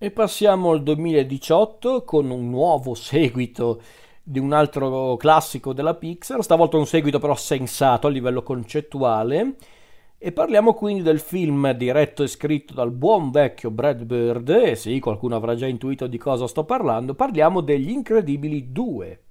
E passiamo al 2018 con un nuovo seguito di un altro classico della Pixar, stavolta un seguito però sensato a livello concettuale. E parliamo quindi del film diretto e scritto dal buon vecchio Brad Bird, e sì, qualcuno avrà già intuito di cosa sto parlando, parliamo degli Incredibili 2.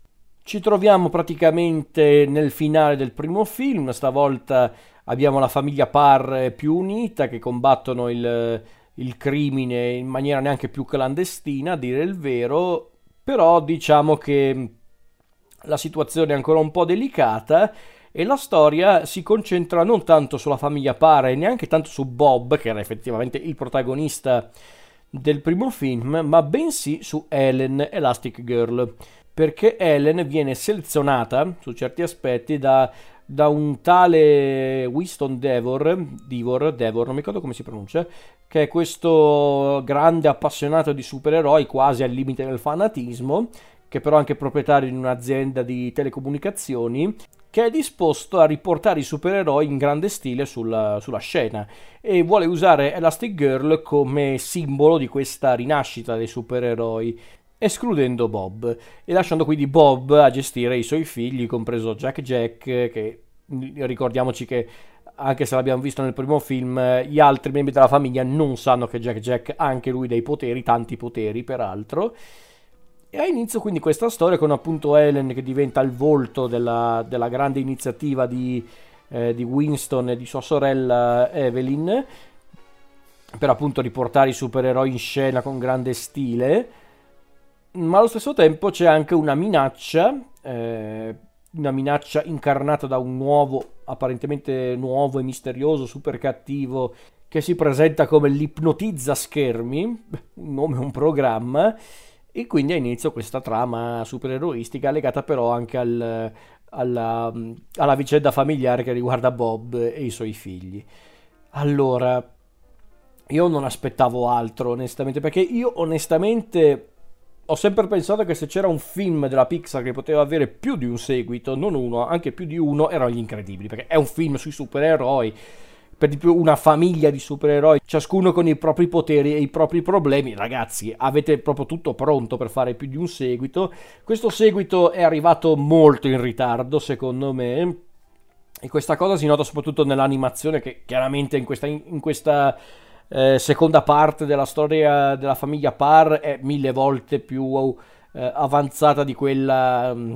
Ci troviamo praticamente nel finale del primo film, stavolta abbiamo la famiglia Parr più unita che combattono il, il crimine in maniera neanche più clandestina, a dire il vero, però diciamo che la situazione è ancora un po' delicata e la storia si concentra non tanto sulla famiglia Parra e neanche tanto su Bob, che era effettivamente il protagonista del primo film, ma bensì su Ellen, Elastic Girl, perché Ellen viene selezionata su certi aspetti da da un tale Winston Devor, Devor, Devor, non mi ricordo come si pronuncia, che è questo grande appassionato di supereroi quasi al limite del fanatismo, che però è anche proprietario di un'azienda di telecomunicazioni, che è disposto a riportare i supereroi in grande stile sulla, sulla scena. E vuole usare Elastic Girl come simbolo di questa rinascita dei supereroi escludendo Bob e lasciando quindi Bob a gestire i suoi figli, compreso Jack Jack, che ricordiamoci che anche se l'abbiamo visto nel primo film, gli altri membri della famiglia non sanno che Jack Jack ha anche lui dei poteri, tanti poteri peraltro. E ha inizio quindi questa storia con appunto Ellen che diventa il volto della, della grande iniziativa di, eh, di Winston e di sua sorella Evelyn per appunto riportare i supereroi in scena con grande stile ma allo stesso tempo c'è anche una minaccia, eh, una minaccia incarnata da un nuovo, apparentemente nuovo e misterioso super cattivo che si presenta come l'ipnotizza schermi, un nome, un programma, e quindi ha inizio questa trama supereroistica legata però anche al, alla, alla vicenda familiare che riguarda Bob e i suoi figli. Allora, io non aspettavo altro onestamente, perché io onestamente ho sempre pensato che se c'era un film della Pixar che poteva avere più di un seguito, non uno, anche più di uno, erano Gli Incredibili, perché è un film sui supereroi, per di più una famiglia di supereroi, ciascuno con i propri poteri e i propri problemi. Ragazzi, avete proprio tutto pronto per fare più di un seguito. Questo seguito è arrivato molto in ritardo, secondo me. E questa cosa si nota soprattutto nell'animazione, che chiaramente in questa, in questa eh, seconda parte della storia della famiglia Parr è mille volte più eh, avanzata di quella mh, mm,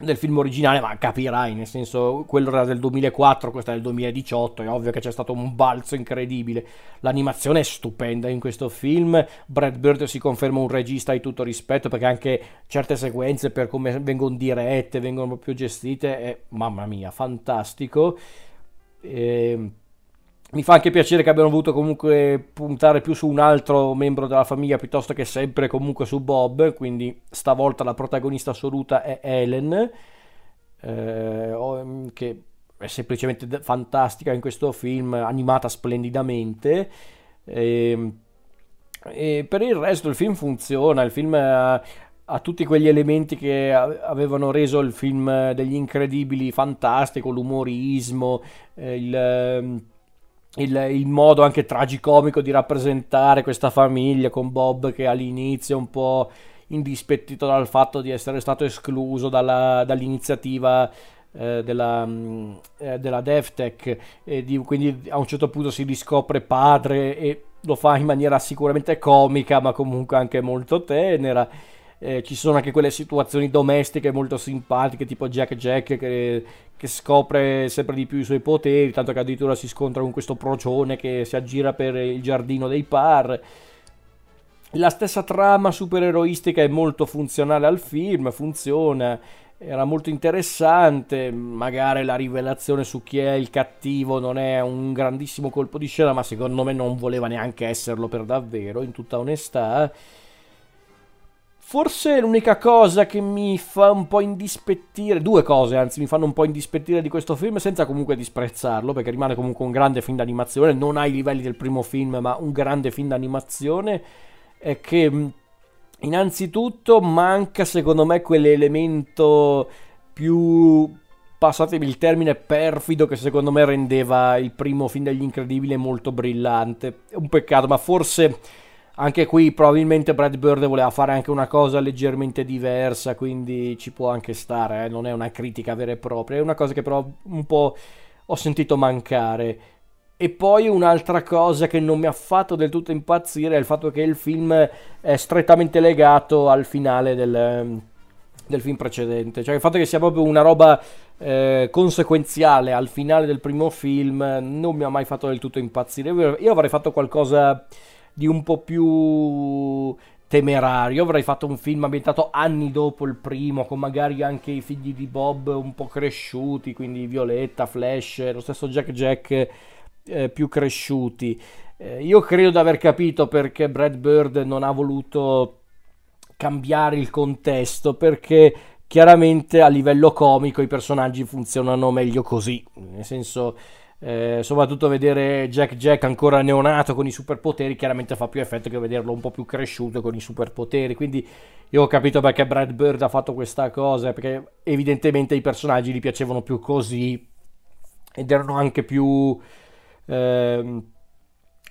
del film originale, ma capirai, nel senso, quello era del 2004, questo è del 2018, è ovvio che c'è stato un balzo incredibile. L'animazione è stupenda in questo film, Brad Bird si conferma un regista di tutto rispetto, perché anche certe sequenze, per come vengono dirette, vengono proprio gestite, è, mamma mia, fantastico. Ehm, mi fa anche piacere che abbiano voluto comunque puntare più su un altro membro della famiglia piuttosto che sempre comunque su Bob, quindi stavolta la protagonista assoluta è Helen, eh, che è semplicemente fantastica in questo film, animata splendidamente. E, ehm, e per il resto il film funziona, il film ha, ha tutti quegli elementi che avevano reso il film degli incredibili fantastico, l'umorismo, eh, il il, il, modo anche tragicomico di rappresentare questa famiglia con Bob che all'inizio è un po' indispettito dal fatto di essere stato escluso dalla, dall'iniziativa eh, della, mm, eh, della DevTech e di, quindi a un certo punto si riscopre padre e lo fa in maniera sicuramente comica ma comunque anche molto tenera eh, ci sono anche quelle situazioni domestiche molto simpatiche, tipo Jack Jack che, che, scopre sempre di più i suoi poteri, tanto che addirittura si scontra con questo procione che si aggira per il giardino dei par. La stessa trama supereroistica è molto funzionale al film, funziona, era molto interessante, magari la rivelazione su chi è il cattivo non è un grandissimo colpo di scena, ma secondo me non voleva neanche esserlo per davvero, in tutta onestà. Forse l'unica cosa che mi fa un po' indispettire, due cose anzi mi fanno un po' indispettire di questo film senza comunque disprezzarlo perché rimane comunque un grande film d'animazione, non ai livelli del primo film ma un grande film d'animazione, è che innanzitutto manca secondo me quell'elemento più, passatemi il termine, perfido che secondo me rendeva il primo film degli incredibili molto brillante. Un peccato ma forse anche qui probabilmente Brad Bird voleva fare anche una cosa leggermente diversa, quindi ci può anche stare, eh? non è una critica vera e propria, è una cosa che però un po' ho sentito mancare. E poi un'altra cosa che non mi ha fatto del tutto impazzire è il fatto che il film è strettamente legato al finale del, del film precedente. Cioè il fatto che sia proprio una roba eh, conseguenziale al finale del primo film non mi ha mai fatto del tutto impazzire. Io avrei fatto qualcosa di un po' più temerario. Avrei fatto un film ambientato anni dopo il primo, con magari anche i figli di Bob un po' cresciuti, quindi Violetta, Flash, lo stesso Jack Jack eh, più cresciuti. Eh, io credo di aver capito perché Brad Bird non ha voluto cambiare il contesto, perché chiaramente a livello comico i personaggi funzionano meglio così, nel senso eh, soprattutto vedere Jack Jack ancora neonato con i superpoteri chiaramente fa più effetto che vederlo un po' più cresciuto con i superpoteri. Quindi io ho capito perché Brad Bird ha fatto questa cosa perché evidentemente i personaggi gli piacevano più così ed erano anche più eh,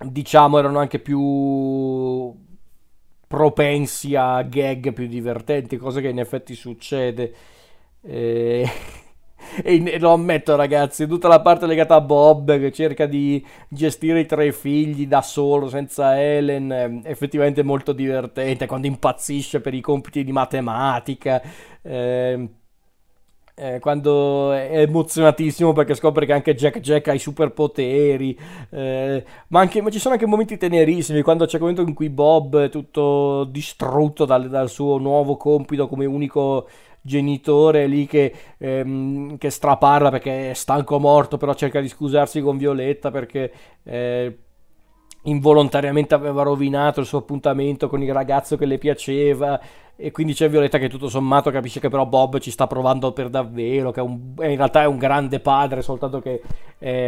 diciamo erano anche più propensi a gag più divertenti cosa che in effetti succede. Eh, e lo ammetto ragazzi, tutta la parte legata a Bob che cerca di gestire i tre figli da solo senza Helen è effettivamente molto divertente quando impazzisce per i compiti di matematica. Eh, eh, quando è emozionatissimo perché scopre che anche Jack Jack ha i superpoteri, eh, ma, anche, ma, ci sono anche momenti tenerissimi, quando c'è il momento in cui Bob è tutto distrutto dal, dal suo nuovo compito come unico genitore lì che, ehm, che straparla perché è stanco morto, però cerca di scusarsi con Violetta perché eh, involontariamente aveva rovinato il suo appuntamento con il ragazzo che le piaceva. E quindi c'è Violetta che tutto sommato capisce che però Bob ci sta provando per davvero, che un, in realtà è un grande padre, soltanto che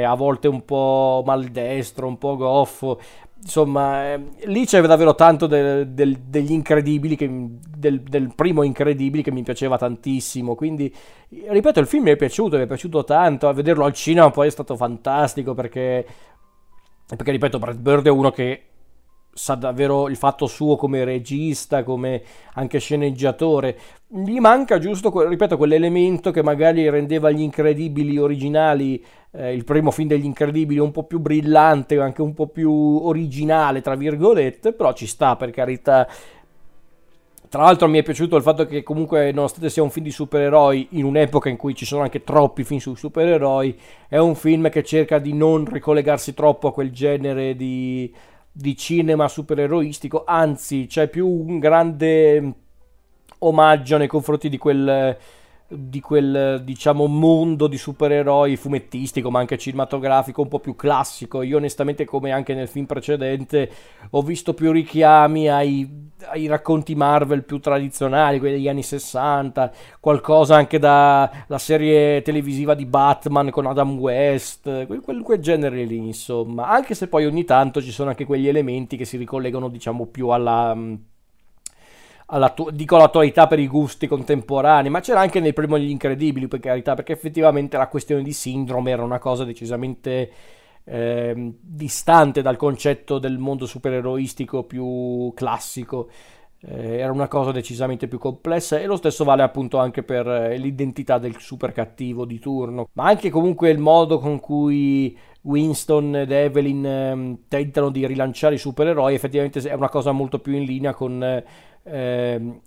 a volte un po' maldestro, un po' goffo, insomma, eh, lì c'è davvero tanto del, del, degli incredibili, che, del, del, primo incredibili che mi piaceva tantissimo. Quindi, ripeto, il film mi è piaciuto, mi è piaciuto tanto. A vederlo al cinema poi è stato fantastico perché, perché ripeto, Brad Bird è uno che sa davvero il fatto suo come regista, come anche sceneggiatore. Gli manca giusto, ripeto, quell'elemento che magari rendeva gli incredibili originali, eh, il primo film degli incredibili, un po' più brillante, anche un po' più originale, tra virgolette, però ci sta per carità. Tra l'altro mi è piaciuto il fatto che comunque nonostante sia un film di supereroi in un'epoca in cui ci sono anche troppi film sui supereroi, è un film che cerca di non ricollegarsi troppo a quel genere di, di cinema supereroistico, anzi c'è più un grande omaggio nei confronti di quel di quel diciamo mondo di supereroi fumettistico ma anche cinematografico un po' più classico. Io onestamente come anche nel film precedente ho visto più richiami ai, ai racconti Marvel più tradizionali quelli degli anni 60 qualcosa anche dalla serie televisiva di Batman con Adam West quel, quel, quel genere lì insomma. Anche se poi ogni tanto ci sono anche quegli elementi che si ricollegano diciamo più alla dico l'attualità per i gusti contemporanei, ma c'era anche nel primo Gli Incredibili, per carità, perché effettivamente la questione di sindrome era una cosa decisamente eh, distante dal concetto del mondo supereroistico più classico. Eh, era una cosa decisamente più complessa e lo stesso vale appunto anche per eh, l'identità del super cattivo di turno, ma anche comunque il modo con cui Winston ed Evelyn eh, tentano di rilanciare i supereroi effettivamente è una cosa molto più in linea con eh,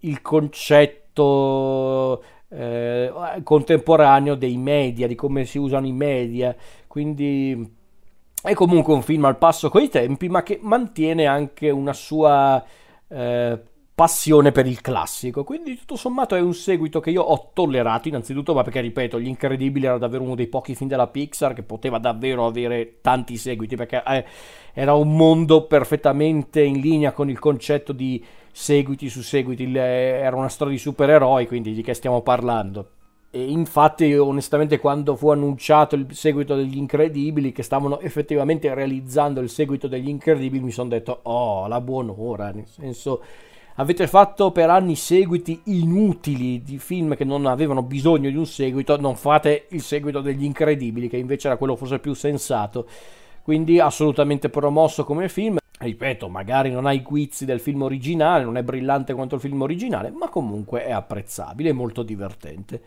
il concetto eh, contemporaneo dei media, di come si usano i media. Quindi è comunque un film al passo coi tempi, ma che mantiene anche una sua eh, passione per il classico. Quindi, tutto sommato, è un seguito che io ho tollerato, innanzitutto, ma perché, ripeto, Gli Incredibili era davvero uno dei pochi film della Pixar che poteva davvero avere tanti seguiti, perché eh, era un mondo perfettamente in linea con il concetto di seguiti su seguiti, era una storia di supereroi, quindi di che stiamo parlando. E infatti, onestamente, quando fu annunciato il seguito degli Incredibili, che stavano effettivamente realizzando il seguito degli Incredibili, mi sono detto, oh, la buon'ora, nel senso... Avete fatto per anni seguiti inutili di film che non avevano bisogno di un seguito, non fate il seguito degli Incredibili, che invece era quello forse più sensato. Quindi assolutamente promosso come film Ripeto, magari non ha i guizzi del film originale, non è brillante quanto il film originale, ma comunque è apprezzabile e molto divertente.